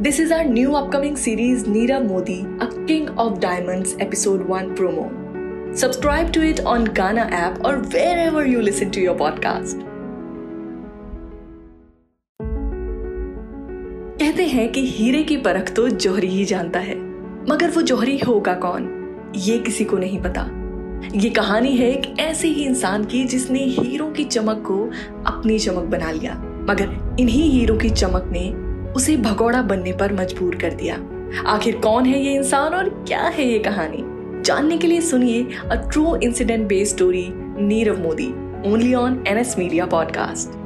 This is our new upcoming series Nirav Modi a king of diamonds episode one promo subscribe to it on Gaana app और wherever you listen to your podcast कहते हैं कि हीरे की परख तो जौहरी ही जानता है, मगर वो जौहरी होगा कौन? ये किसी को नहीं पता। ये कहानी है एक ऐसे ही इंसान की जिसने हीरो की चमक को अपनी चमक बना लिया, मगर इन्हीं हीरो की चमक ने उसे भगोड़ा बनने पर मजबूर कर दिया। आखिर कौन है ये इंसान और क्या है ये कहानी? जानने के लिए सुनिए a true incident based story Nirav Modi only on N S media podcast